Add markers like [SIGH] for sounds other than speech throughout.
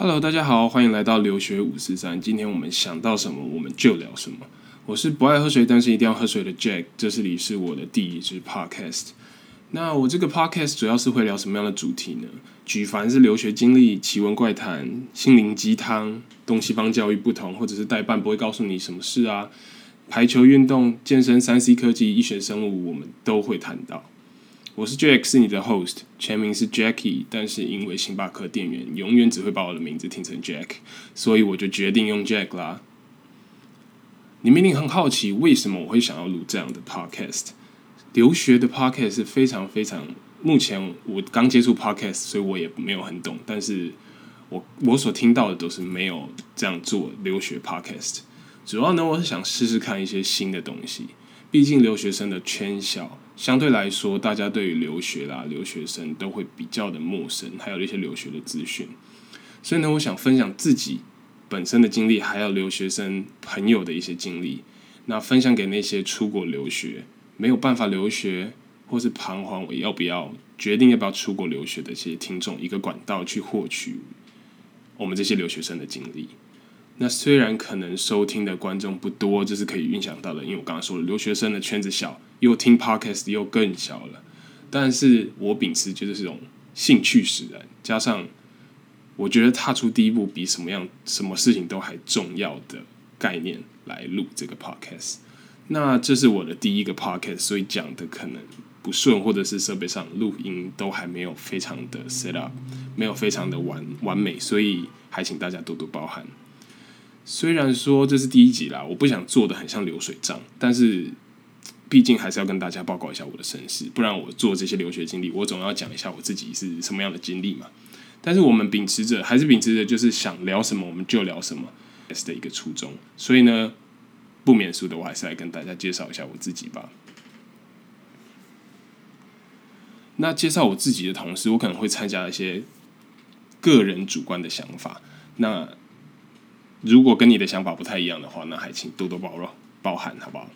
Hello，大家好，欢迎来到留学五四三。今天我们想到什么，我们就聊什么。我是不爱喝水，但是一定要喝水的 Jack。这里是我的第一支 Podcast。那我这个 Podcast 主要是会聊什么样的主题呢？举凡是留学经历、奇闻怪谈、心灵鸡汤、东西方教育不同，或者是代办不会告诉你什么事啊，排球运动、健身、三 C 科技、医学生物，我们都会谈到。我是 Jack，是你的 host，全名是 Jackie，但是因为星巴克店员永远只会把我的名字听成 Jack，所以我就决定用 Jack 啦。你们一定很好奇，为什么我会想要录这样的 podcast？留学的 podcast 是非常非常，目前我刚接触 podcast，所以我也没有很懂，但是我我所听到的都是没有这样做留学 podcast。主要呢，我是想试试看一些新的东西，毕竟留学生的圈小。相对来说，大家对于留学啦、留学生都会比较的陌生，还有一些留学的资讯。所以呢，我想分享自己本身的经历，还有留学生朋友的一些经历，那分享给那些出国留学没有办法留学，或是彷徨我要不要决定要不要出国留学的一些听众，一个管道去获取我们这些留学生的经历。那虽然可能收听的观众不多，这是可以预想到的，因为我刚刚说了，留学生的圈子小，又听 podcast 又更小了。但是我秉持就是这种兴趣使然，加上我觉得踏出第一步比什么样什么事情都还重要的概念来录这个 podcast。那这是我的第一个 podcast，所以讲的可能不顺，或者是设备上录音都还没有非常的 set up，没有非常的完完美，所以还请大家多多包涵。虽然说这是第一集啦，我不想做的很像流水账，但是毕竟还是要跟大家报告一下我的身世，不然我做这些留学经历，我总要讲一下我自己是什么样的经历嘛。但是我们秉持着，还是秉持着，就是想聊什么我们就聊什么的一个初衷。所以呢，不免俗的，我还是来跟大家介绍一下我自己吧。那介绍我自己的同时，我可能会参加一些个人主观的想法。那如果跟你的想法不太一样的话，那还请多多包容、包涵，好不好？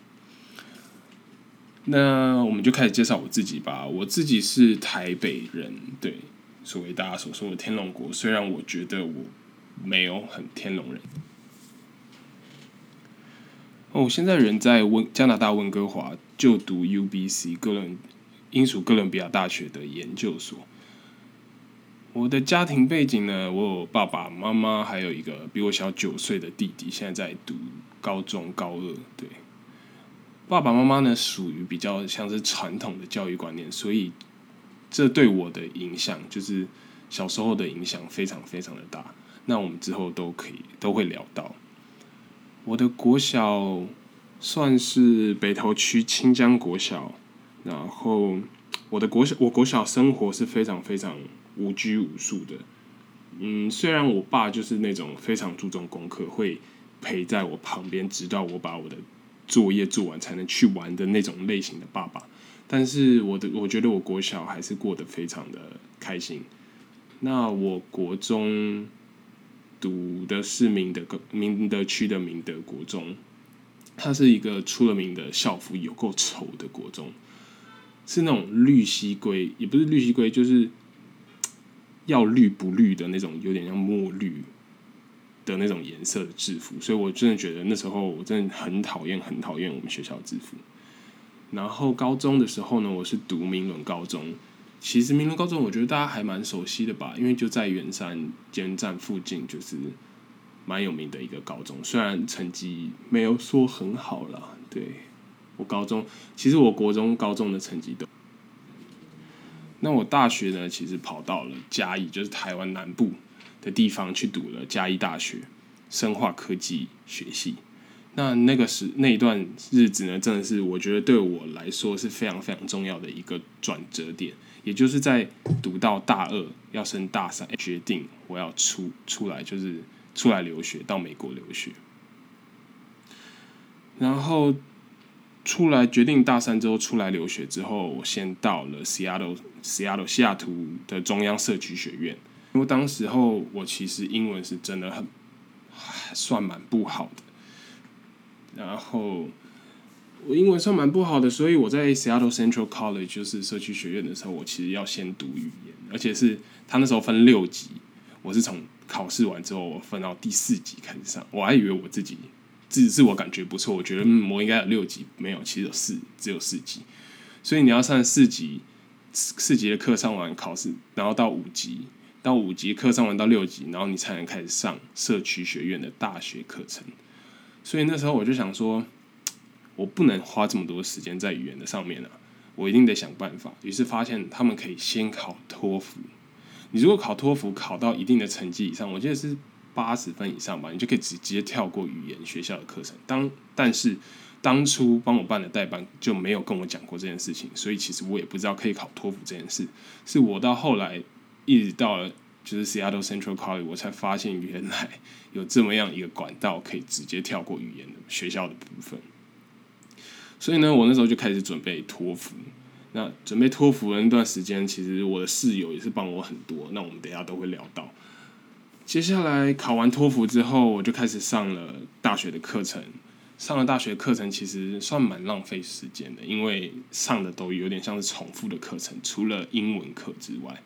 那我们就开始介绍我自己吧。我自己是台北人，对，所谓大家所说的天龙国。虽然我觉得我没有很天龙人。哦，我现在人在温加拿大温哥华就读 UBC 哥伦英属哥伦比亚大学的研究所。我的家庭背景呢，我有爸爸妈妈，还有一个比我小九岁的弟弟，现在在读高中高二。对，爸爸妈妈呢属于比较像是传统的教育观念，所以这对我的影响就是小时候的影响非常非常的大。那我们之后都可以都会聊到。我的国小算是北投区清江国小，然后我的国小我国小生活是非常非常。无拘无束的，嗯，虽然我爸就是那种非常注重功课，会陪在我旁边，直到我把我的作业做完才能去玩的那种类型的爸爸，但是我的我觉得我国小还是过得非常的开心。那我国中读的是明德明德区的明德国中，它是一个出了名的校服有够丑的国中，是那种绿蜥龟，也不是绿蜥龟，就是。要绿不绿的那种，有点像墨绿的那种颜色的制服，所以我真的觉得那时候我真的很讨厌，很讨厌我们学校制服。然后高中的时候呢，我是读明伦高中。其实明伦高中我觉得大家还蛮熟悉的吧，因为就在圆山监站附近，就是蛮有名的一个高中。虽然成绩没有说很好啦，对我高中，其实我国中、高中的成绩都。那我大学呢，其实跑到了嘉义，就是台湾南部的地方去读了嘉义大学生化科技学系。那那个时那一段日子呢，真的是我觉得对我来说是非常非常重要的一个转折点，也就是在读到大二要升大三，决定我要出出来，就是出来留学到美国留学，然后。出来决定大三之后出来留学之后，我先到了 Seattle Seattle 西雅图的中央社区学院。因为当时候我其实英文是真的很算蛮不好的，然后我英文算蛮不好的，所以我在 Seattle Central College 就是社区学院的时候，我其实要先读语言，而且是他那时候分六级，我是从考试完之后，我分到第四级开始上，我还以为我自己自自我感觉不错，我觉得嗯，我应该有六级，没有，其实有四，只有四级。所以你要上四级，四级的课上完考试，然后到五级，到五级课上完到六级，然后你才能开始上社区学院的大学课程。所以那时候我就想说，我不能花这么多时间在语言的上面啊，我一定得想办法。于是发现他们可以先考托福。你如果考托福考到一定的成绩以上，我记得是八十分以上吧，你就可以直接跳过语言学校的课程。当但是当初帮我办的代办就没有跟我讲过这件事情，所以其实我也不知道可以考托福这件事。是我到后来一直到了就是 Seattle Central College，我才发现原来有这么样一个管道可以直接跳过语言的学校的部分。所以呢，我那时候就开始准备托福。那准备托福的那段时间，其实我的室友也是帮我很多。那我们等下都会聊到。接下来考完托福之后，我就开始上了大学的课程。上了大学课程其实算蛮浪费时间的，因为上的都有点像是重复的课程，除了英文课之外。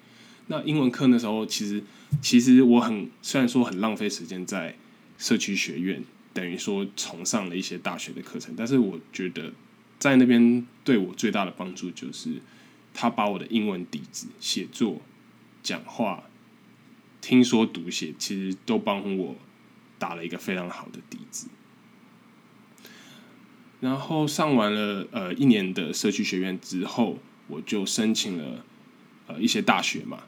那英文课那时候其实其实我很虽然说很浪费时间在社区学院，等于说重上了一些大学的课程，但是我觉得。在那边对我最大的帮助就是，他把我的英文底子、写作、讲话、听说读写，其实都帮我打了一个非常好的底子。然后上完了呃一年的社区学院之后，我就申请了呃一些大学嘛。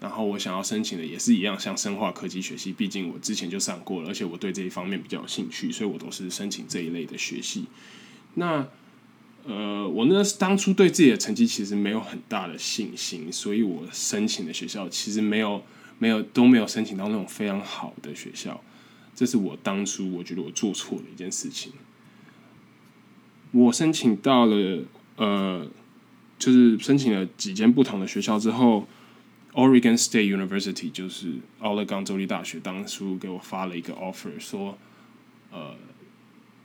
然后我想要申请的也是一样，像生化科技学系，毕竟我之前就上过了，而且我对这一方面比较有兴趣，所以我都是申请这一类的学系。那呃，我呢当初对自己的成绩其实没有很大的信心，所以我申请的学校其实没有没有都没有申请到那种非常好的学校，这是我当初我觉得我做错了一件事情。我申请到了呃，就是申请了几间不同的学校之后，Oregon State University 就是奥勒冈州立大学，当初给我发了一个 offer，说呃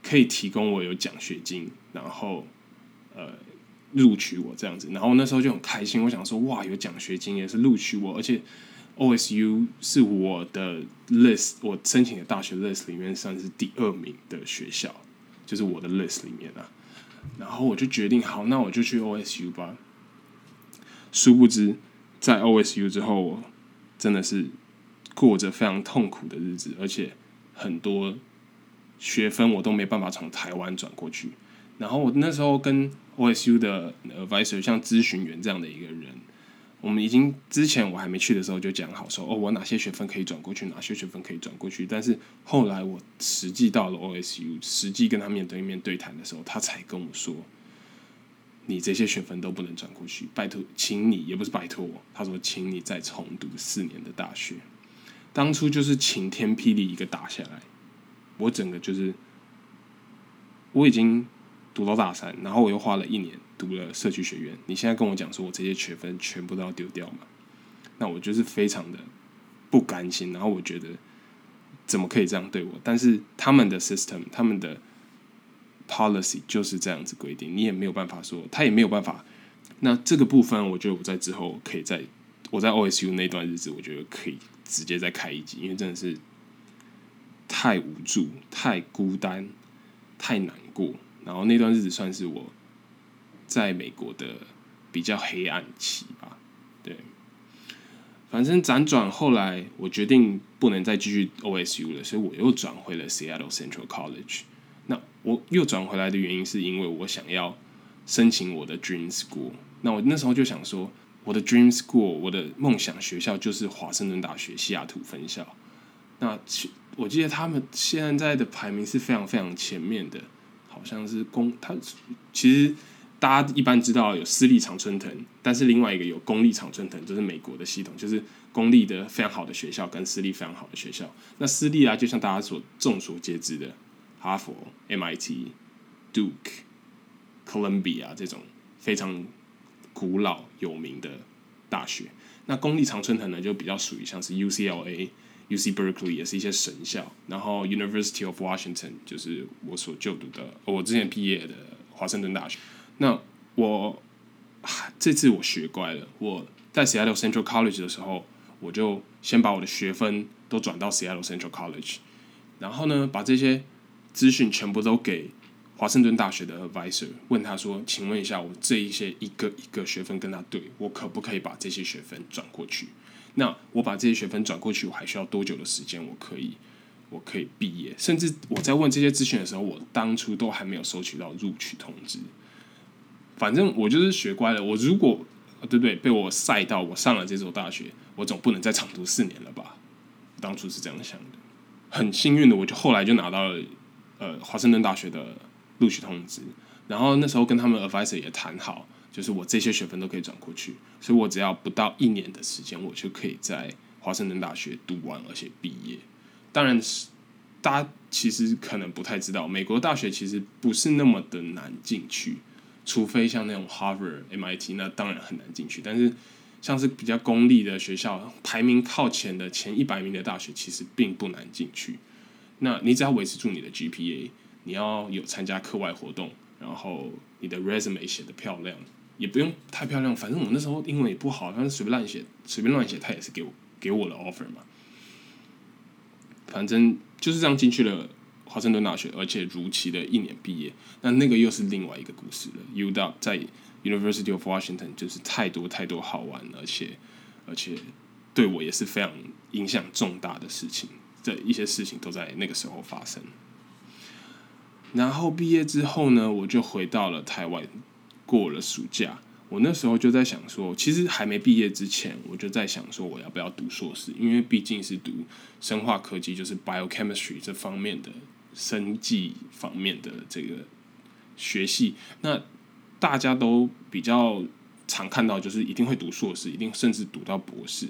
可以提供我有奖学金，然后。呃，录取我这样子，然后那时候就很开心。我想说，哇，有奖学金也是录取我，而且 OSU 是我的 list，我申请的大学 list 里面算是第二名的学校，就是我的 list 里面啊。然后我就决定，好，那我就去 OSU 吧。殊不知，在 OSU 之后，我真的是过着非常痛苦的日子，而且很多学分我都没办法从台湾转过去。然后我那时候跟 OSU 的 advisor 像咨询员这样的一个人，我们已经之前我还没去的时候就讲好说，哦，我哪些学分可以转过去，哪些学分可以转过去。但是后来我实际到了 OSU，实际跟他面对面对谈的时候，他才跟我说，你这些学分都不能转过去，拜托，请你也不是拜托我，他说，请你再重读四年的大学。当初就是晴天霹雳一个打下来，我整个就是我已经。读到大三，然后我又花了一年读了社区学院。你现在跟我讲说，我这些学分全部都要丢掉嘛？那我就是非常的不甘心。然后我觉得怎么可以这样对我？但是他们的 system，他们的 policy 就是这样子规定，你也没有办法说，他也没有办法。那这个部分，我觉得我在之后可以在我在 OSU 那段日子，我觉得可以直接再开一集，因为真的是太无助、太孤单、太难过。然后那段日子算是我在美国的比较黑暗期吧，对。反正辗转后来，我决定不能再继续 OSU 了，所以我又转回了 Seattle Central College。那我又转回来的原因是因为我想要申请我的 Dream School。那我那时候就想说，我的 Dream School，我的梦想学校就是华盛顿大学西雅图分校。那我记得他们现在的排名是非常非常前面的。好像是公，它其实大家一般知道有私立常春藤，但是另外一个有公立常春藤，就是美国的系统，就是公立的非常好的学校跟私立非常好的学校。那私立啊，就像大家所众所皆知的哈佛、MIT、Duke、Columbia 这种非常古老有名的大学。那公立常春藤呢，就比较属于像是 UCLA。U C Berkeley 也是一些神校，然后 University of Washington 就是我所就读的，我之前毕业的华盛顿大学。那我这次我学乖了，我在 Seattle Central College 的时候，我就先把我的学分都转到 Seattle Central College，然后呢，把这些资讯全部都给华盛顿大学的 advisor，问他说：“请问一下，我这一些一个一个学分跟他对，我可不可以把这些学分转过去？那我把这些学分转过去，我还需要多久的时间？我可以，我可以毕业？甚至我在问这些资讯的时候，我当初都还没有收取到录取通知。反正我就是学乖了。我如果对不对被我晒到我上了这所大学，我总不能再长读四年了吧？当初是这样想的。很幸运的，我就后来就拿到了呃华盛顿大学的录取通知。然后那时候跟他们 advisor 也谈好，就是我这些学分都可以转过去，所以我只要不到一年的时间，我就可以在华盛顿大学读完而且毕业。当然是大家其实可能不太知道，美国大学其实不是那么的难进去。除非像那种 Harvard、MIT，那当然很难进去。但是像是比较公立的学校，排名靠前的前一百名的大学，其实并不难进去。那你只要维持住你的 GPA，你要有参加课外活动，然后你的 resume 写的漂亮，也不用太漂亮。反正我那时候英文也不好，反正随便乱写，随便乱写，他也是给我给我的 offer 嘛。反正就是这样进去了。华盛顿大学，而且如期的一年毕业，那那个又是另外一个故事了。U W 在 University of Washington 就是太多太多好玩，而且而且对我也是非常影响重大的事情，这一些事情都在那个时候发生。然后毕业之后呢，我就回到了台湾，过了暑假。我那时候就在想说，其实还没毕业之前，我就在想说，我要不要读硕士？因为毕竟是读生化科技，就是 biochemistry 这方面的。生计方面的这个学系，那大家都比较常看到，就是一定会读硕士，一定甚至读到博士。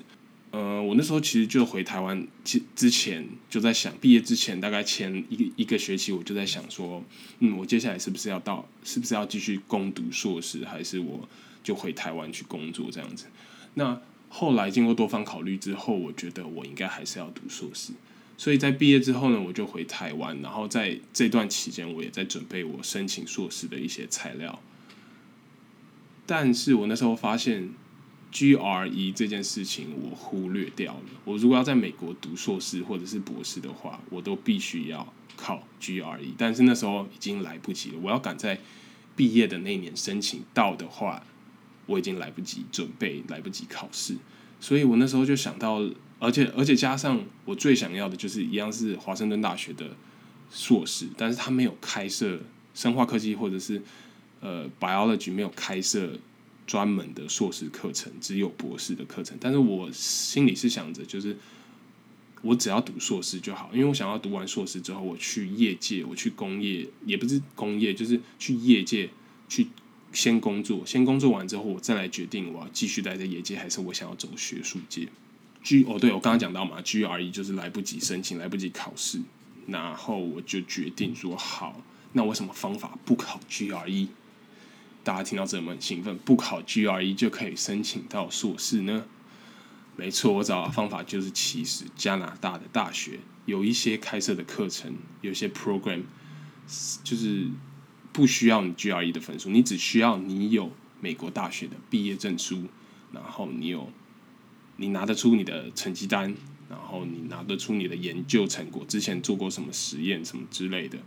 呃，我那时候其实就回台湾之之前就在想，毕业之前大概前一一个学期，我就在想说，嗯，我接下来是不是要到，是不是要继续攻读硕士，还是我就回台湾去工作这样子？那后来经过多方考虑之后，我觉得我应该还是要读硕士。所以在毕业之后呢，我就回台湾，然后在这段期间，我也在准备我申请硕士的一些材料。但是我那时候发现，GRE 这件事情我忽略掉了。我如果要在美国读硕士或者是博士的话，我都必须要考 GRE。但是那时候已经来不及了，我要赶在毕业的那年申请到的话，我已经来不及准备，来不及考试。所以我那时候就想到。而且而且加上我最想要的就是一样是华盛顿大学的硕士，但是他没有开设生化科技或者是呃 biology 没有开设专门的硕士课程，只有博士的课程。但是我心里是想着，就是我只要读硕士就好，因为我想要读完硕士之后，我去业界，我去工业，也不是工业，就是去业界去先工作，先工作完之后，我再来决定我要继续待在业界，还是我想要走学术界。G 哦，对我刚刚讲到嘛，GRE 就是来不及申请，来不及考试，然后我就决定说好，那我什么方法不考 GRE？大家听到这么兴奋，不考 GRE 就可以申请到硕士呢？没错，我找的方法就是其实加拿大的大学有一些开设的课程，有些 program 就是不需要你 GRE 的分数，你只需要你有美国大学的毕业证书，然后你有。你拿得出你的成绩单，然后你拿得出你的研究成果，之前做过什么实验什么之类的，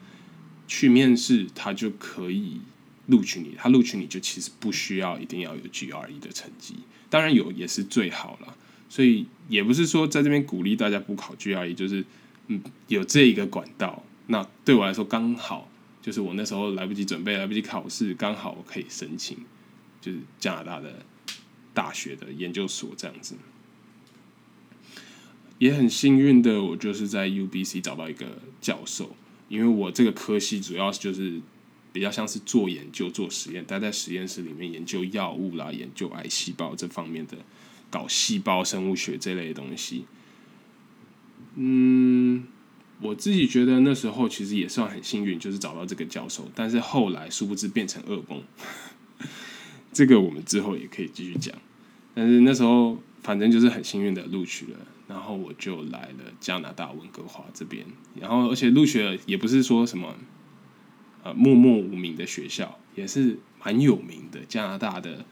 去面试他就可以录取你。他录取你就其实不需要一定要有 GRE 的成绩，当然有也是最好了。所以也不是说在这边鼓励大家不考 GRE，就是嗯有这一个管道。那对我来说刚好就是我那时候来不及准备，来不及考试，刚好我可以申请，就是加拿大的大学的研究所这样子。也很幸运的，我就是在 UBC 找到一个教授，因为我这个科系主要就是比较像是做研究、做实验，待在实验室里面研究药物啦、研究癌细胞这方面的，搞细胞生物学这类的东西。嗯，我自己觉得那时候其实也算很幸运，就是找到这个教授，但是后来殊不知变成噩梦，[LAUGHS] 这个我们之后也可以继续讲。但是那时候反正就是很幸运的录取了。然后我就来了加拿大温哥华这边，然后而且入学也不是说什么呃默默无名的学校，也是蛮有名的。加拿大的，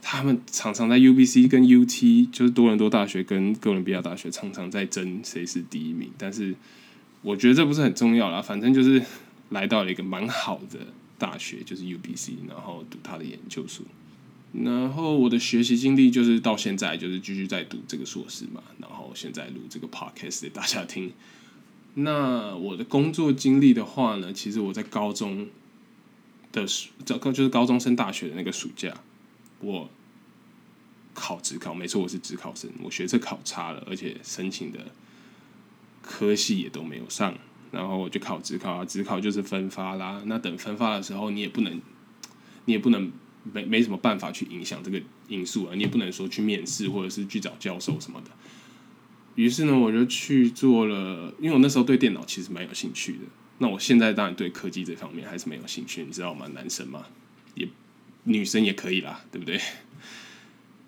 他们常常在 UBC 跟 UT，就是多伦多大学跟哥伦比亚大学常常在争谁是第一名，但是我觉得这不是很重要啦，反正就是来到了一个蛮好的大学，就是 UBC，然后读他的研究所。然后我的学习经历就是到现在就是继续在读这个硕士嘛，然后现在录这个 podcast 给大家听。那我的工作经历的话呢，其实我在高中的暑，这个就是高中升大学的那个暑假，我考职考，没错，我是职考生，我学测考差了，而且申请的科系也都没有上，然后我就考职考啊，职考就是分发啦。那等分发的时候，你也不能，你也不能没没什么办法去影响这个因素啊，你也不能说去面试或者是去找教授什么的。于是呢，我就去做了，因为我那时候对电脑其实蛮有兴趣的。那我现在当然对科技这方面还是没有兴趣，你知道吗？男生嘛，也女生也可以啦，对不对？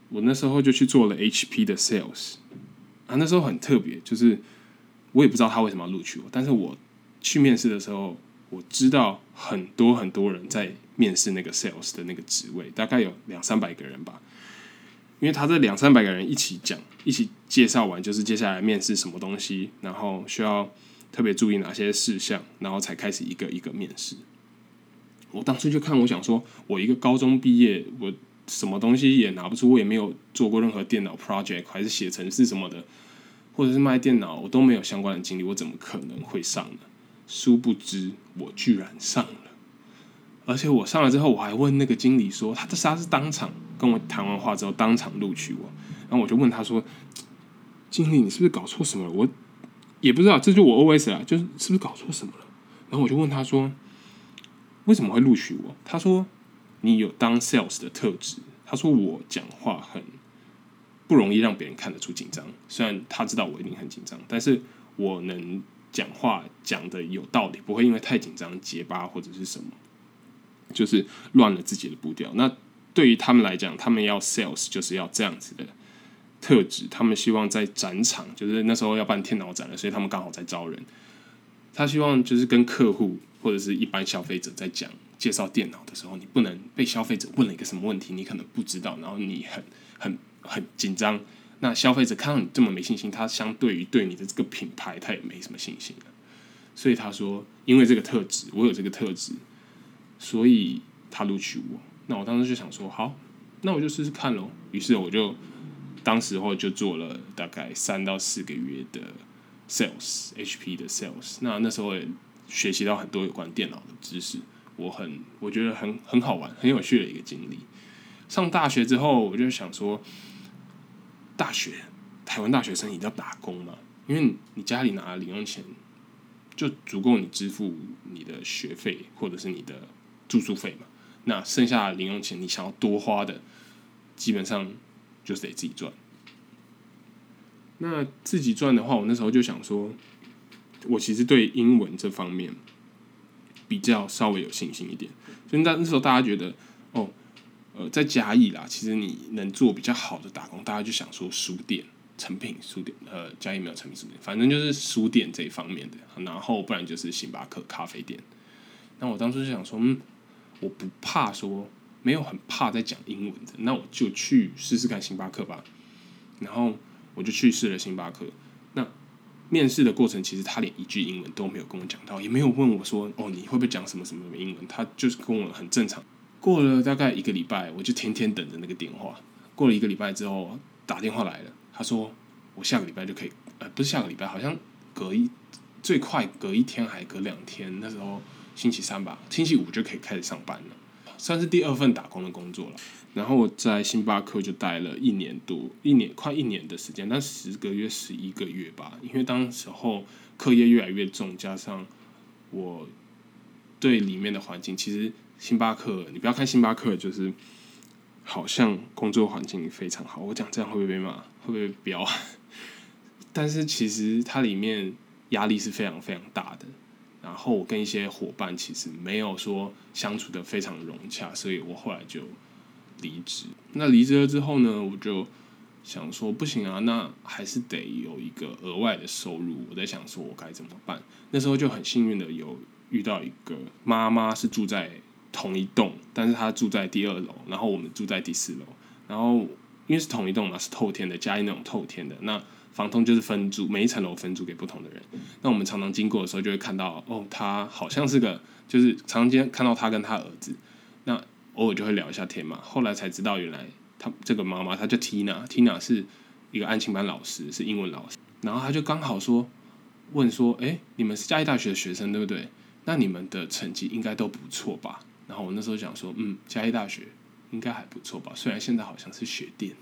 我那时候就去做了 HP 的 sales 啊，那时候很特别，就是我也不知道他为什么要录取我，但是我去面试的时候，我知道很多很多人在面试那个 sales 的那个职位，大概有两三百个人吧。因为他这两三百个人一起讲，一起介绍完，就是接下来面试什么东西，然后需要特别注意哪些事项，然后才开始一个一个面试。我当初就看，我想说，我一个高中毕业，我什么东西也拿不出，我也没有做过任何电脑 project，还是写程式什么的，或者是卖电脑，我都没有相关的经历，我怎么可能会上呢？殊不知，我居然上了。而且我上了之后，我还问那个经理说，他的他是当场跟我谈完话之后当场录取我。然后我就问他说：“经理，你是不是搞错什么了？”我也不知道，这就我 OS 啊，就是是不是搞错什么了？然后我就问他说：“为什么会录取我？”他说：“你有当 sales 的特质。”他说：“我讲话很不容易让别人看得出紧张，虽然他知道我一定很紧张，但是我能讲话讲的有道理，不会因为太紧张结巴或者是什么。”就是乱了自己的步调。那对于他们来讲，他们要 sales 就是要这样子的特质。他们希望在展场，就是那时候要办电脑展了，所以他们刚好在招人。他希望就是跟客户或者是一般消费者在讲介绍电脑的时候，你不能被消费者问了一个什么问题，你可能不知道，然后你很很很紧张。那消费者看到你这么没信心，他相对于对你的这个品牌，他也没什么信心了。所以他说，因为这个特质，我有这个特质。所以他录取我，那我当时就想说，好，那我就试试看喽。于是我就当时候就做了大概三到四个月的 sales，HP 的 sales。那那时候也学习到很多有关电脑的知识，我很我觉得很很好玩，很有趣的一个经历。上大学之后，我就想说，大学台湾大学生一定要打工嘛，因为你家里拿零用钱就足够你支付你的学费或者是你的。住宿费嘛，那剩下的零用钱你想要多花的，基本上就是得自己赚。那自己赚的话，我那时候就想说，我其实对英文这方面比较稍微有信心一点。所以那那时候大家觉得，哦，呃，在嘉义啦，其实你能做比较好的打工，大家就想说书店、成品书店，呃，嘉义没有成品书店，反正就是书店这一方面的。然后不然就是星巴克咖啡店。那我当初就想说，嗯。我不怕说，没有很怕在讲英文的，那我就去试试看星巴克吧。然后我就去试了星巴克。那面试的过程，其实他连一句英文都没有跟我讲到，也没有问我说：“哦，你会不会讲什么什么英文？”他就是跟我很正常。过了大概一个礼拜，我就天天等着那个电话。过了一个礼拜之后，打电话来了，他说：“我下个礼拜就可以，呃，不是下个礼拜，好像隔一最快隔一天还隔两天，那时候。”星期三吧，星期五就可以开始上班了，算是第二份打工的工作了。然后我在星巴克就待了一年多，一年快一年的时间，但十个月、十一个月吧。因为当时候课业越来越重，加上我对里面的环境，其实星巴克，你不要看星巴克，就是好像工作环境非常好。我讲这样会不会被骂？会不会飙？但是其实它里面压力是非常非常大的。然后我跟一些伙伴其实没有说相处的非常融洽，所以我后来就离职。那离职了之后呢，我就想说不行啊，那还是得有一个额外的收入。我在想说我该怎么办。那时候就很幸运的有遇到一个妈妈是住在同一栋，但是她住在第二楼，然后我们住在第四楼。然后因为是同一栋嘛，是透天的，加一那种透天的，那房东就是分租，每一层楼分租给不同的人。那我们常常经过的时候，就会看到哦，他好像是个，就是常常看到他跟他儿子，那偶尔就会聊一下天嘛。后来才知道，原来他这个妈妈，她叫 Tina，Tina 是一个安亲班老师，是英文老师。然后他就刚好说，问说，哎，你们是嘉义大学的学生对不对？那你们的成绩应该都不错吧？然后我那时候讲说，嗯，嘉义大学应该还不错吧？虽然现在好像是学电，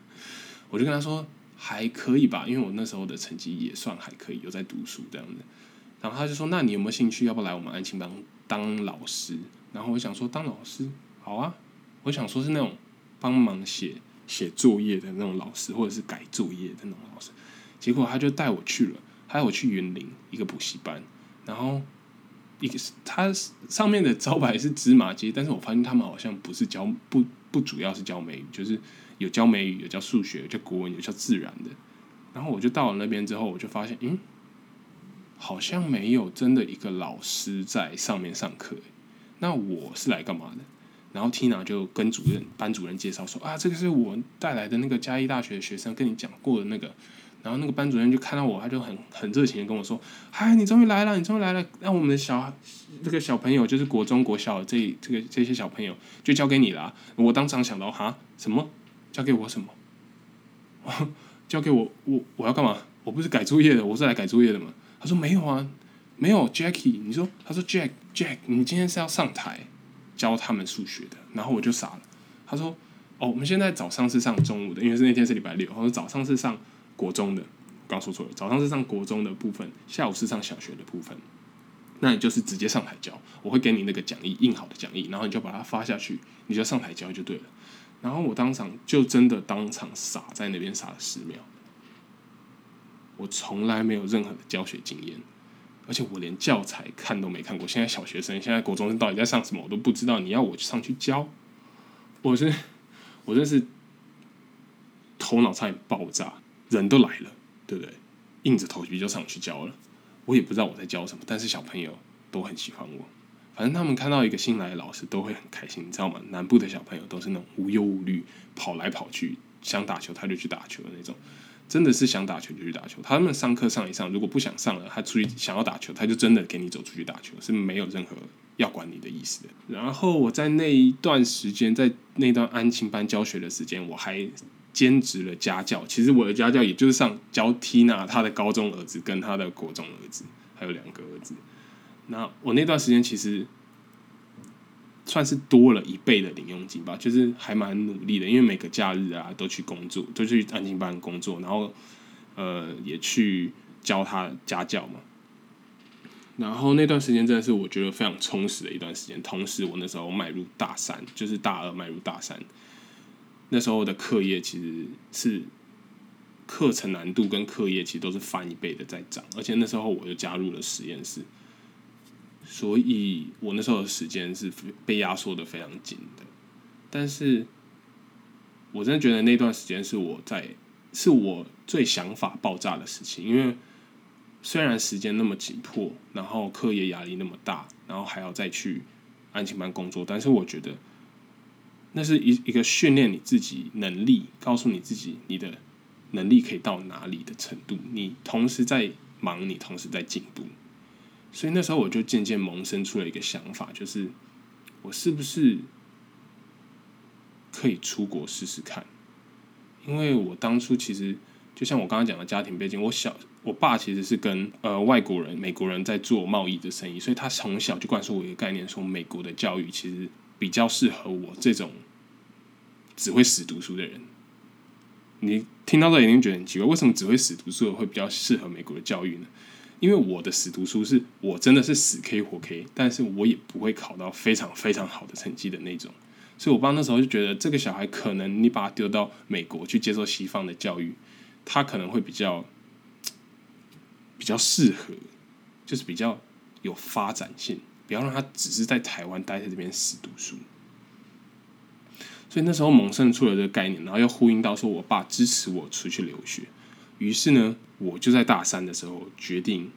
[LAUGHS] 我就跟他说还可以吧，因为我那时候的成绩也算还可以，有在读书这样子。然后他就说，那你有没有兴趣？要不来我们安庆班当老师？然后我想说，当老师好啊。我想说是那种帮忙写写作业的那种老师，或者是改作业的那种老师。结果他就带我去了，带我去云林一个补习班，然后。一个是它上面的招牌是芝麻街，但是我发现他们好像不是教不不主要是教美语，就是有教美语，有教数学，有教国文，有教自然的。然后我就到了那边之后，我就发现，嗯，好像没有真的一个老师在上面上课。那我是来干嘛的？然后 Tina 就跟主任班主任介绍说啊，这个是我带来的那个嘉义大学的学生，跟你讲过的那个。然后那个班主任就看到我，他就很很热情的跟我说：“嗨，你终于来了，你终于来了。让我们的小这个小朋友，就是国中国小这这个这些小朋友，就交给你了。”我当场想到，哈，什么？交给我什么？[LAUGHS] 交给我，我我要干嘛？我不是改作业的，我是来改作业的嘛。他说没有啊，没有，Jackie，你说，他说 Jack Jack，你今天是要上台教他们数学的。然后我就傻了。他说：“哦，我们现在早上是上中午的，因为是那天是礼拜六。”他说早上是上。国中的，刚说错了。早上是上国中的部分，下午是上小学的部分。那你就是直接上台教，我会给你那个讲义，印好的讲义，然后你就把它发下去，你就上台教就对了。然后我当场就真的当场傻在那边傻了十秒。我从来没有任何的教学经验，而且我连教材看都没看过。现在小学生，现在国中生到底在上什么，我都不知道。你要我上去教，我是我真是头脑差点爆炸。人都来了，对不对？硬着头皮就上去教了。我也不知道我在教什么，但是小朋友都很喜欢我。反正他们看到一个新来的老师都会很开心，你知道吗？南部的小朋友都是那种无忧无虑，跑来跑去，想打球他就去打球的那种。真的是想打球就去打球。他们上课上一上，如果不想上了，他出去想要打球，他就真的给你走出去打球，是没有任何要管你的意思的。然后我在那一段时间，在那段安亲班教学的时间，我还。兼职了家教，其实我的家教也就是上教 Tina 他的高中儿子跟他的国中儿子，还有两个儿子。那我那段时间其实算是多了一倍的零用金吧，就是还蛮努力的，因为每个假日啊都去工作，都去安静班工作，然后呃也去教他家教嘛。然后那段时间真的是我觉得非常充实的一段时间，同时我那时候迈入大三，就是大二迈入大三。那时候的课业其实是课程难度跟课业其实都是翻一倍的在涨，而且那时候我又加入了实验室，所以我那时候的时间是被压缩的非常紧的。但是，我真的觉得那段时间是我在是我最想法爆炸的事情，因为虽然时间那么紧迫，然后课业压力那么大，然后还要再去安静班工作，但是我觉得。那是一一个训练你自己能力，告诉你自己你的能力可以到哪里的程度。你同时在忙，你同时在进步。所以那时候我就渐渐萌生出了一个想法，就是我是不是可以出国试试看？因为我当初其实就像我刚刚讲的家庭背景，我小我爸其实是跟呃外国人、美国人在做贸易的生意，所以他从小就灌输我一个概念，说美国的教育其实。比较适合我这种只会死读书的人。你听到这一定觉得很奇怪，为什么只会死读书的会比较适合美国的教育呢？因为我的死读书是我真的是死 K 活 K，但是我也不会考到非常非常好的成绩的那种。所以我爸那时候就觉得，这个小孩可能你把他丢到美国去接受西方的教育，他可能会比较比较适合，就是比较有发展性。不要让他只是在台湾待在这边死读书，所以那时候萌生出了这个概念，然后又呼应到说我爸支持我出去留学，于是呢，我就在大三的时候决定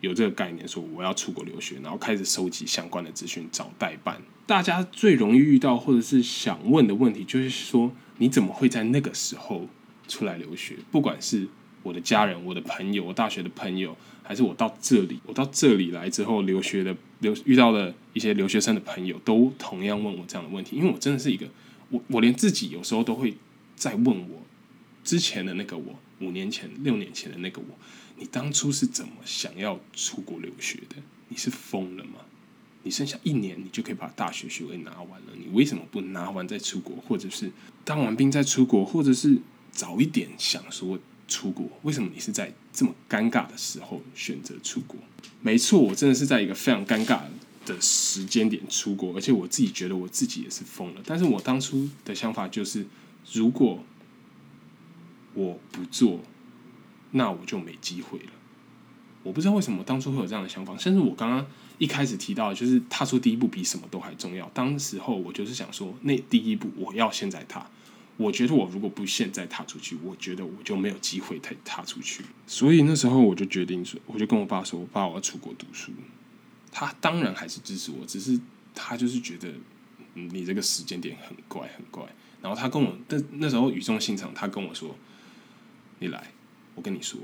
有这个概念，说我要出国留学，然后开始收集相关的资讯，找代办。大家最容易遇到或者是想问的问题，就是说你怎么会在那个时候出来留学？不管是我的家人、我的朋友、我大学的朋友，还是我到这里，我到这里来之后留学的留遇到的一些留学生的朋友，都同样问我这样的问题。因为我真的是一个，我我连自己有时候都会在问我之前的那个我，五年前、六年前的那个我，你当初是怎么想要出国留学的？你是疯了吗？你剩下一年，你就可以把大学学位拿完了。你为什么不拿完再出国，或者是当完兵再出国，或者是早一点想说出国？为什么你是在这么尴尬的时候选择出国？没错，我真的是在一个非常尴尬的时间点出国，而且我自己觉得我自己也是疯了。但是我当初的想法就是，如果我不做，那我就没机会了。我不知道为什么当初会有这样的想法，甚至我刚刚一开始提到，就是踏出第一步比什么都还重要。当时候我就是想说，那第一步我要现在踏。我觉得我如果不现在踏出去，我觉得我就没有机会踏踏出去。所以那时候我就决定说，我就跟我爸说，我爸我要出国读书。他当然还是支持我，只是他就是觉得你这个时间点很怪很怪。然后他跟我，但那时候语重心长，他跟我说：“你来，我跟你说。”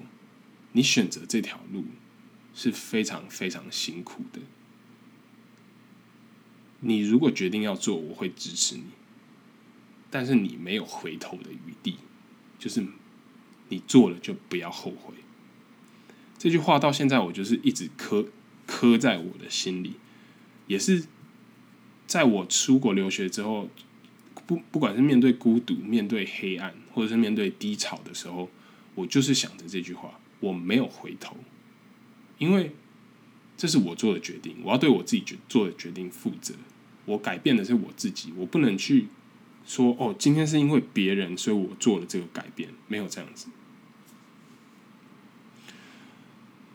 你选择这条路是非常非常辛苦的。你如果决定要做，我会支持你，但是你没有回头的余地，就是你做了就不要后悔。这句话到现在我就是一直刻刻在我的心里，也是在我出国留学之后，不不管是面对孤独、面对黑暗，或者是面对低潮的时候，我就是想着这句话。我没有回头，因为这是我做的决定，我要对我自己决做的决定负责。我改变的是我自己，我不能去说哦，今天是因为别人，所以我做了这个改变，没有这样子。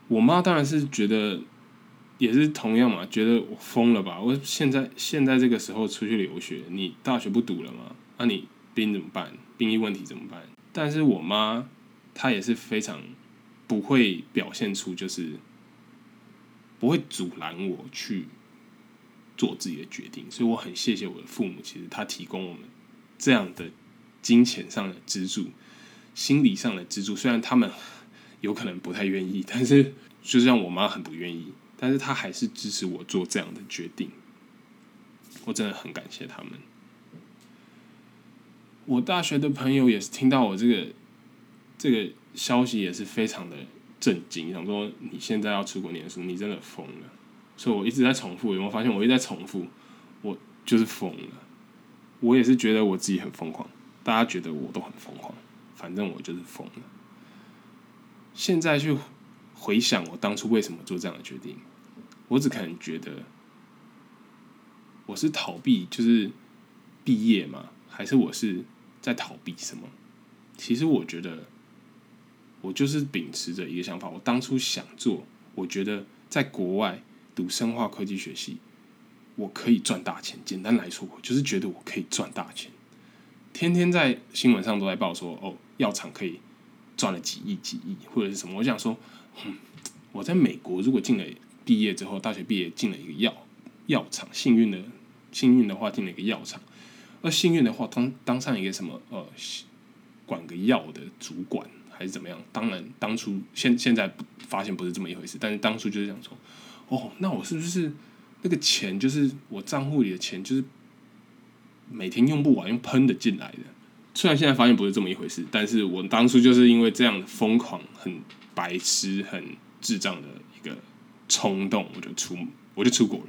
我妈当然是觉得，也是同样嘛，觉得我疯了吧？我现在现在这个时候出去留学，你大学不读了吗？那你兵怎么办？兵役问题怎么办？但是我妈她也是非常。不会表现出就是不会阻拦我去做自己的决定，所以我很谢谢我的父母，其实他提供我们这样的金钱上的资助、心理上的资助。虽然他们有可能不太愿意，但是 [LAUGHS] 就像我妈很不愿意，但是她还是支持我做这样的决定。我真的很感谢他们。我大学的朋友也是听到我这个这个。消息也是非常的震惊，想说你现在要出国念书，你真的疯了。所以我一直在重复，有没有发现我一直在重复？我就是疯了。我也是觉得我自己很疯狂，大家觉得我都很疯狂，反正我就是疯了。现在去回想我当初为什么做这样的决定，我只可能觉得我是逃避，就是毕业嘛，还是我是在逃避什么？其实我觉得。我就是秉持着一个想法，我当初想做，我觉得在国外读生化科技学系，我可以赚大钱。简单来说，我就是觉得我可以赚大钱。天天在新闻上都在报说，哦，药厂可以赚了几亿、几亿，或者是什么。我想说，嗯，我在美国如果进了毕业之后，大学毕业进了一个药药厂，幸运的幸运的话进了一个药厂，而幸运的话当当上一个什么呃管个药的主管。还是怎么样？当然，当初现现在发现不是这么一回事，但是当初就是想说。哦，那我是不是那个钱就是我账户里的钱，就是每天用不完用喷的进来的？虽然现在发现不是这么一回事，但是我当初就是因为这样的疯狂、很白痴、很智障的一个冲动，我就出我就出国了。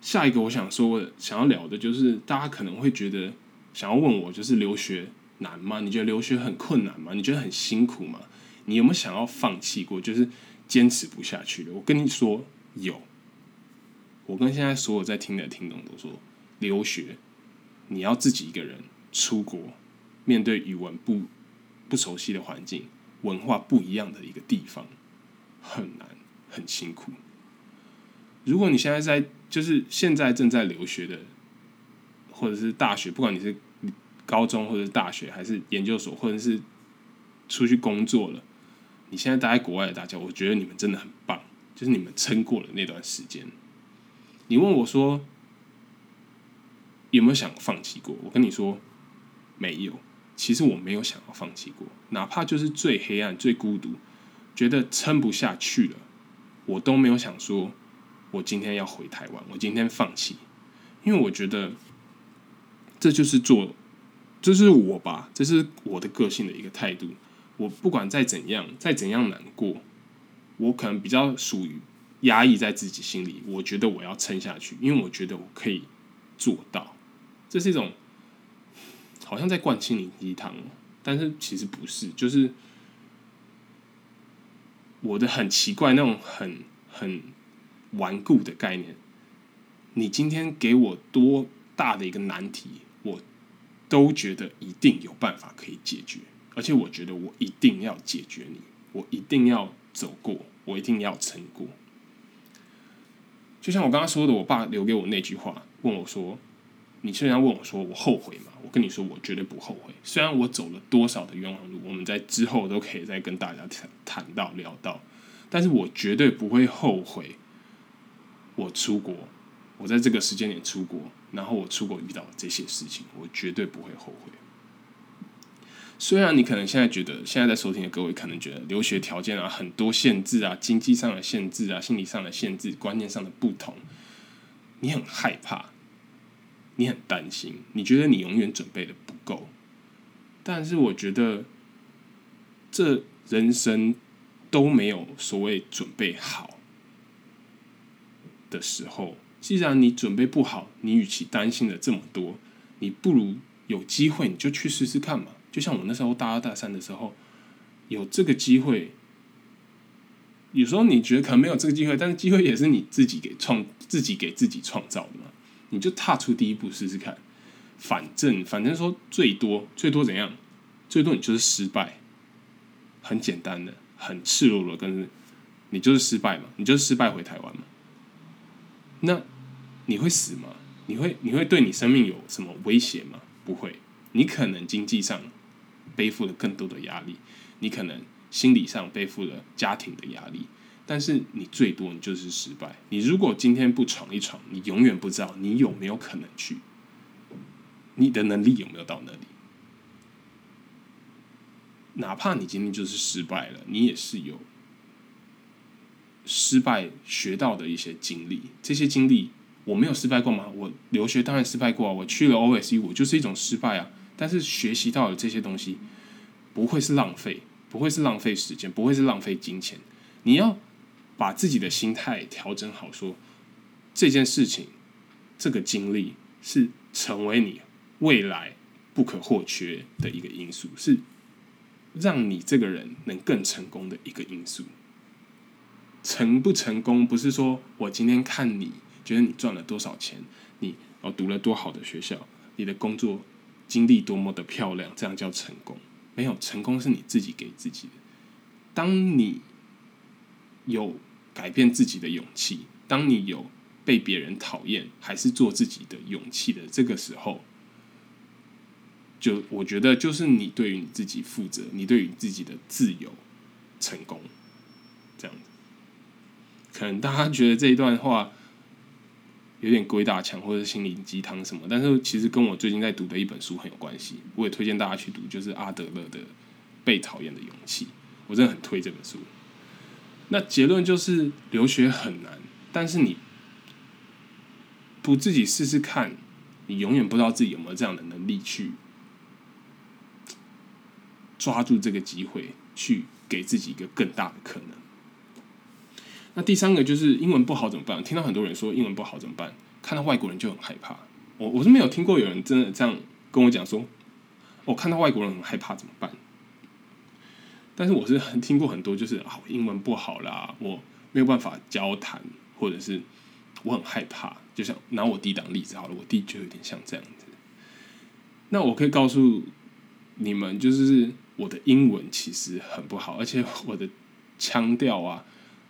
下一个我想说想要聊的就是，大家可能会觉得想要问我，就是留学。难吗？你觉得留学很困难吗？你觉得很辛苦吗？你有没有想要放弃过？就是坚持不下去的？我跟你说，有。我跟现在所有在听的听众都说，留学你要自己一个人出国，面对语文不不熟悉的环境，文化不一样的一个地方，很难，很辛苦。如果你现在在，就是现在正在留学的，或者是大学，不管你是。高中或者是大学，还是研究所，或者是出去工作了，你现在待在国外的大家，我觉得你们真的很棒，就是你们撑过了那段时间。你问我说有没有想放弃过？我跟你说没有。其实我没有想要放弃过，哪怕就是最黑暗、最孤独，觉得撑不下去了，我都没有想说，我今天要回台湾，我今天放弃，因为我觉得这就是做，这是我吧，这是我的个性的一个态度。我不管再怎样，再怎样难过，我可能比较属于压抑在自己心里。我觉得我要撑下去，因为我觉得我可以做到，这是一种。好像在灌心灵鸡汤，但是其实不是，就是我的很奇怪那种很很顽固的概念。你今天给我多大的一个难题，我都觉得一定有办法可以解决，而且我觉得我一定要解决你，我一定要走过，我一定要撑过。就像我刚刚说的，我爸留给我那句话，问我说。你虽然问我说我后悔吗？我跟你说我绝对不后悔。虽然我走了多少的冤枉路，我们在之后都可以再跟大家谈谈到聊到，但是我绝对不会后悔。我出国，我在这个时间点出国，然后我出国遇到这些事情，我绝对不会后悔。虽然你可能现在觉得，现在在收听的各位可能觉得留学条件啊很多限制啊，经济上的限制啊，心理上的限制，观念上的不同，你很害怕。你很担心，你觉得你永远准备的不够，但是我觉得这人生都没有所谓准备好的时候。既然你准备不好，你与其担心的这么多，你不如有机会你就去试试看嘛。就像我那时候大二大三的时候，有这个机会，有时候你觉得可能没有这个机会，但是机会也是你自己给创自己给自己创造的嘛。你就踏出第一步试试看，反正反正说最多最多怎样，最多你就是失败，很简单的，很赤裸裸，跟你就是失败嘛，你就是失败回台湾嘛。那你会死吗？你会你会对你生命有什么威胁吗？不会，你可能经济上背负了更多的压力，你可能心理上背负了家庭的压力。但是你最多你就是失败。你如果今天不闯一闯，你永远不知道你有没有可能去，你的能力有没有到那里。哪怕你今天就是失败了，你也是有失败学到的一些经历。这些经历我没有失败过吗？我留学当然失败过啊。我去了 OSU，我就是一种失败啊。但是学习到的这些东西不会是浪费，不会是浪费时间，不会是浪费金钱。你要。把自己的心态调整好，说这件事情，这个经历是成为你未来不可或缺的一个因素，是让你这个人能更成功的一个因素。成不成功，不是说我今天看你觉得你赚了多少钱，你哦读了多好的学校，你的工作经历多么的漂亮，这样叫成功？没有，成功是你自己给自己的。当你。有改变自己的勇气。当你有被别人讨厌还是做自己的勇气的这个时候，就我觉得就是你对于你自己负责，你对于自己的自由成功这样子。可能大家觉得这一段话有点鬼打墙或者心灵鸡汤什么，但是其实跟我最近在读的一本书很有关系。我也推荐大家去读，就是阿德勒的《被讨厌的勇气》，我真的很推这本书。那结论就是留学很难，但是你不自己试试看，你永远不知道自己有没有这样的能力去抓住这个机会，去给自己一个更大的可能。那第三个就是英文不好怎么办？听到很多人说英文不好怎么办？看到外国人就很害怕。我我是没有听过有人真的这样跟我讲说，我看到外国人很害怕怎么办？但是我是听过很多，就是啊，英文不好啦，我没有办法交谈，或者是我很害怕。就像拿我弟当例子好了，我弟就有点像这样子。那我可以告诉你们，就是我的英文其实很不好，而且我的腔调啊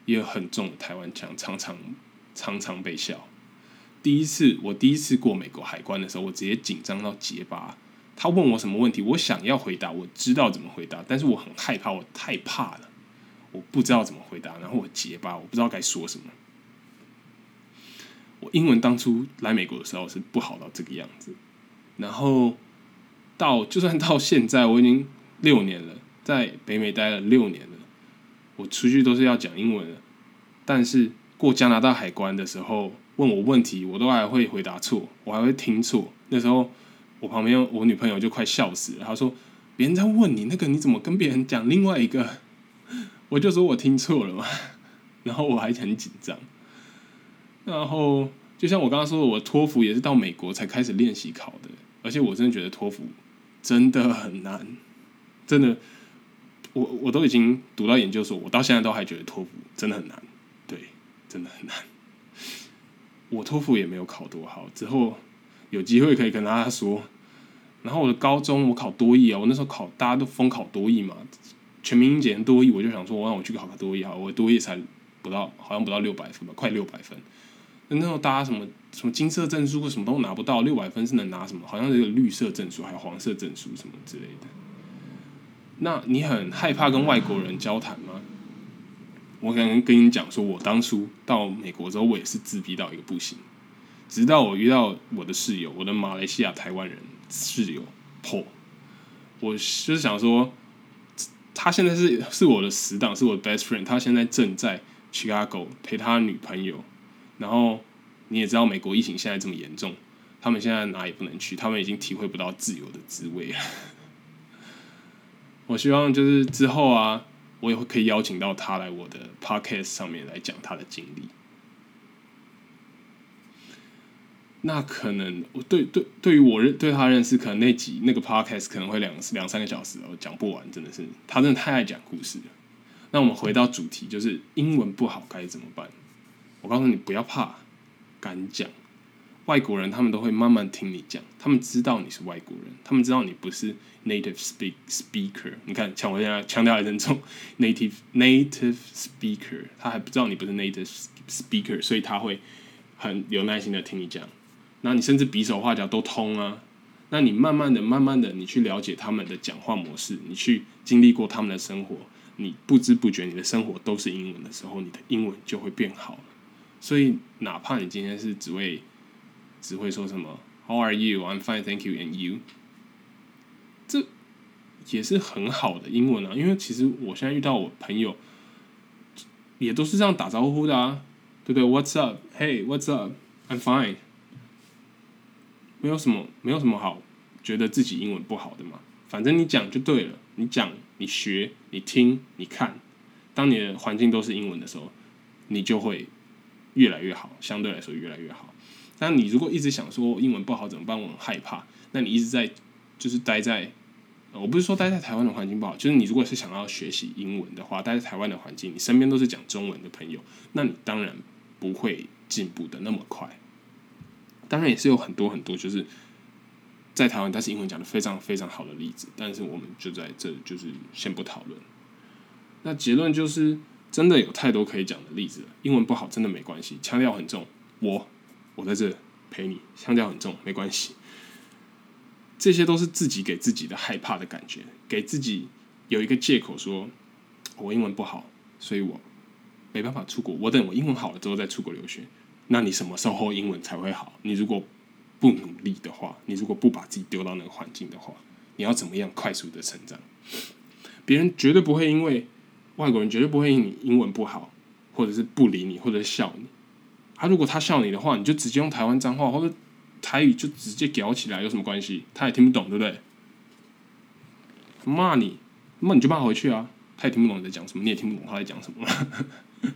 也有很重的台湾腔，常常常常被笑。第一次我第一次过美国海关的时候，我直接紧张到结巴。他问我什么问题，我想要回答，我知道怎么回答，但是我很害怕，我太怕了，我不知道怎么回答，然后我结巴，我不知道该说什么。我英文当初来美国的时候是不好到这个样子，然后到就算到现在，我已经六年了，在北美待了六年了，我出去都是要讲英文的，但是过加拿大海关的时候问我问题，我都还会回答错，我还会听错。那时候我旁边我女朋友就快笑死了，她说：“别人在问你那个，你怎么跟别人讲另外一个？[LAUGHS] ”我就说我听错了嘛，[LAUGHS] 然后我还很紧张。然后，就像我刚刚说的，我托福也是到美国才开始练习考的，而且我真的觉得托福真的很难，真的，我我都已经读到研究所，我到现在都还觉得托福真的很难，对，真的很难。我托福也没有考多好，之后有机会可以跟大家说。然后我的高中我考多艺啊，我那时候考大家都疯考多艺嘛，全民英检多艺，我就想说，我让我去考个多艺好，我多艺才不到，好像不到六百分吧，快六百分。那时候大家什么什么金色证书或什么都拿不到，六百分是能拿什么？好像是个绿色证书，还有黄色证书什么之类的。那你很害怕跟外国人交谈吗？我可能跟你讲说，我当初到美国之后，我也是自闭到一个不行。直到我遇到我的室友，我的马来西亚台湾人室友 Paul，我就是想说，他现在是是我的死党，是我的 best friend，他现在正在 Chicago 陪他女朋友。然后你也知道，美国疫情现在这么严重，他们现在哪也不能去，他们已经体会不到自由的滋味了。我希望就是之后啊，我也会可以邀请到他来我的 podcast 上面来讲他的经历。那可能我对对对于我认对他认识，可能那集那个 podcast 可能会两两三个小时哦，讲不完，真的是他真的太爱讲故事了。那我们回到主题，就是英文不好该怎么办？我告诉你，不要怕，敢讲。外国人他们都会慢慢听你讲，他们知道你是外国人，他们知道你不是 native speak speaker。你看，强调强调的人种，[LAUGHS] native native speaker，他还不知道你不是 native speaker，所以他会很有耐心的听你讲。那你甚至比手画脚都通啊。那你慢慢的、慢慢的，你去了解他们的讲话模式，你去经历过他们的生活，你不知不觉你的生活都是英文的时候，你的英文就会变好了。所以，哪怕你今天是只为只会说什么 “How are you? I'm fine, thank you, and you”，这也是很好的英文啊。因为其实我现在遇到我朋友，也都是这样打招呼的啊，对不对？What's up? Hey, what's up? I'm fine。没有什么，没有什么好觉得自己英文不好的嘛。反正你讲就对了，你讲、你学、你听、你看，当你的环境都是英文的时候，你就会。越来越好，相对来说越来越好。那你如果一直想说英文不好怎么办？我很害怕。那你一直在就是待在，我不是说待在台湾的环境不好，就是你如果是想要学习英文的话，待在台湾的环境，你身边都是讲中文的朋友，那你当然不会进步的那么快。当然也是有很多很多就是在台湾，但是英文讲的非常非常好的例子。但是我们就在这就是先不讨论。那结论就是。真的有太多可以讲的例子了。英文不好真的没关系，腔调很重，我我在这陪你，腔调很重没关系。这些都是自己给自己的害怕的感觉，给自己有一个借口说，我英文不好，所以我没办法出国。我等我英文好了之后再出国留学。那你什么时候英文才会好？你如果不努力的话，你如果不把自己丢到那个环境的话，你要怎么样快速的成长？别人绝对不会因为。外国人绝对不会因你英文不好，或者是不理你，或者笑你。他如果他笑你的话，你就直接用台湾脏话或者台语就直接屌起来，有什么关系？他也听不懂，对不对？骂你，那你就骂回去啊。他也听不懂你在讲什么，你也听不懂他在讲什么。[LAUGHS]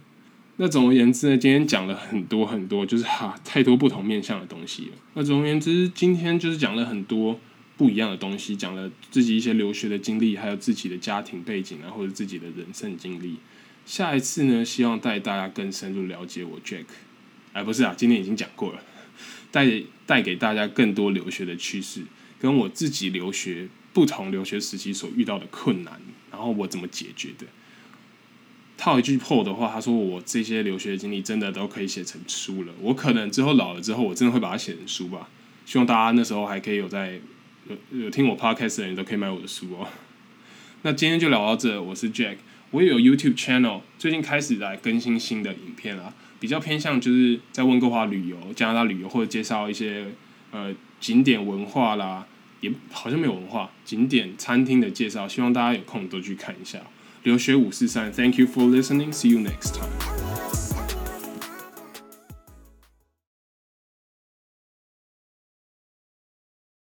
那总而言之呢，今天讲了很多很多，就是哈太多不同面向的东西了。那总而言之，今天就是讲了很多。不一样的东西，讲了自己一些留学的经历，还有自己的家庭背景啊，或者自己的人生经历。下一次呢，希望带大家更深入了解我 Jack，哎，不是啊，今天已经讲过了，带带给大家更多留学的趋势，跟我自己留学不同留学时期所遇到的困难，然后我怎么解决的。套一句破的话，他说我这些留学经历真的都可以写成书了。我可能之后老了之后，我真的会把它写成书吧。希望大家那时候还可以有在。有有听我 podcast 的人都可以买我的书哦。那今天就聊到这，我是 Jack，我也有 YouTube channel，最近开始来更新新的影片啦，比较偏向就是在温哥华旅游、加拿大旅游，或者介绍一些呃景点文化啦，也好像没有文化景点餐厅的介绍，希望大家有空都去看一下。留学五四三，Thank you for listening. See you next time.